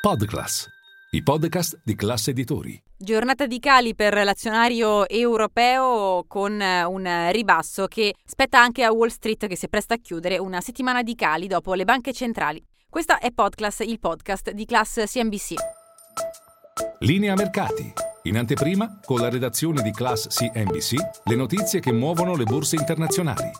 Podclass, i podcast di classe editori. Giornata di cali per l'azionario europeo con un ribasso che spetta anche a Wall Street che si presta a chiudere una settimana di cali dopo le banche centrali. Questa è Podclass, il podcast di Class CNBC. Linea mercati. In anteprima, con la redazione di Class CNBC, le notizie che muovono le borse internazionali.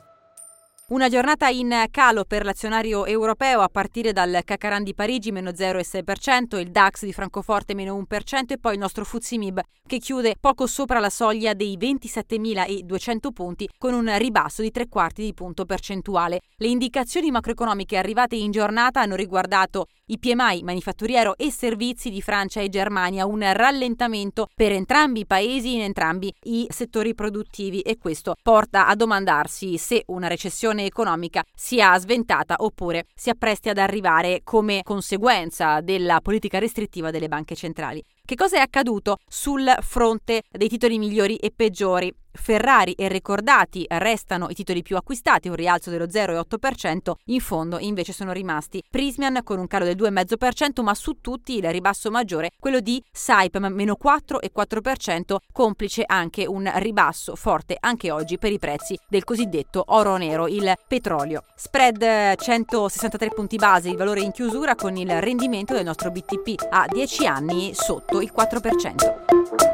Una giornata in calo per l'azionario europeo a partire dal Cacaran di Parigi meno 0,6%, il DAX di Francoforte meno 1% e poi il nostro Fuzimib che chiude poco sopra la soglia dei 27.200 punti con un ribasso di tre quarti di punto percentuale. Le indicazioni macroeconomiche arrivate in giornata hanno riguardato i PMI manifatturiero e servizi di Francia e Germania, un rallentamento per entrambi i paesi in entrambi i settori produttivi e questo porta a domandarsi se una recessione economica sia sventata oppure si appresti ad arrivare come conseguenza della politica restrittiva delle banche centrali. Che cosa è accaduto sul fronte dei titoli migliori e peggiori? Ferrari e ricordati restano i titoli più acquistati, un rialzo dello 0,8%, in fondo invece sono rimasti Prismian con un calo del 2,5%, ma su tutti il ribasso maggiore, quello di Saipem meno 4,4%, complice anche un ribasso forte anche oggi per i prezzi del cosiddetto oro nero, il petrolio. Spread 163 punti base, il valore in chiusura con il rendimento del nostro BTP a 10 anni sotto il 4%.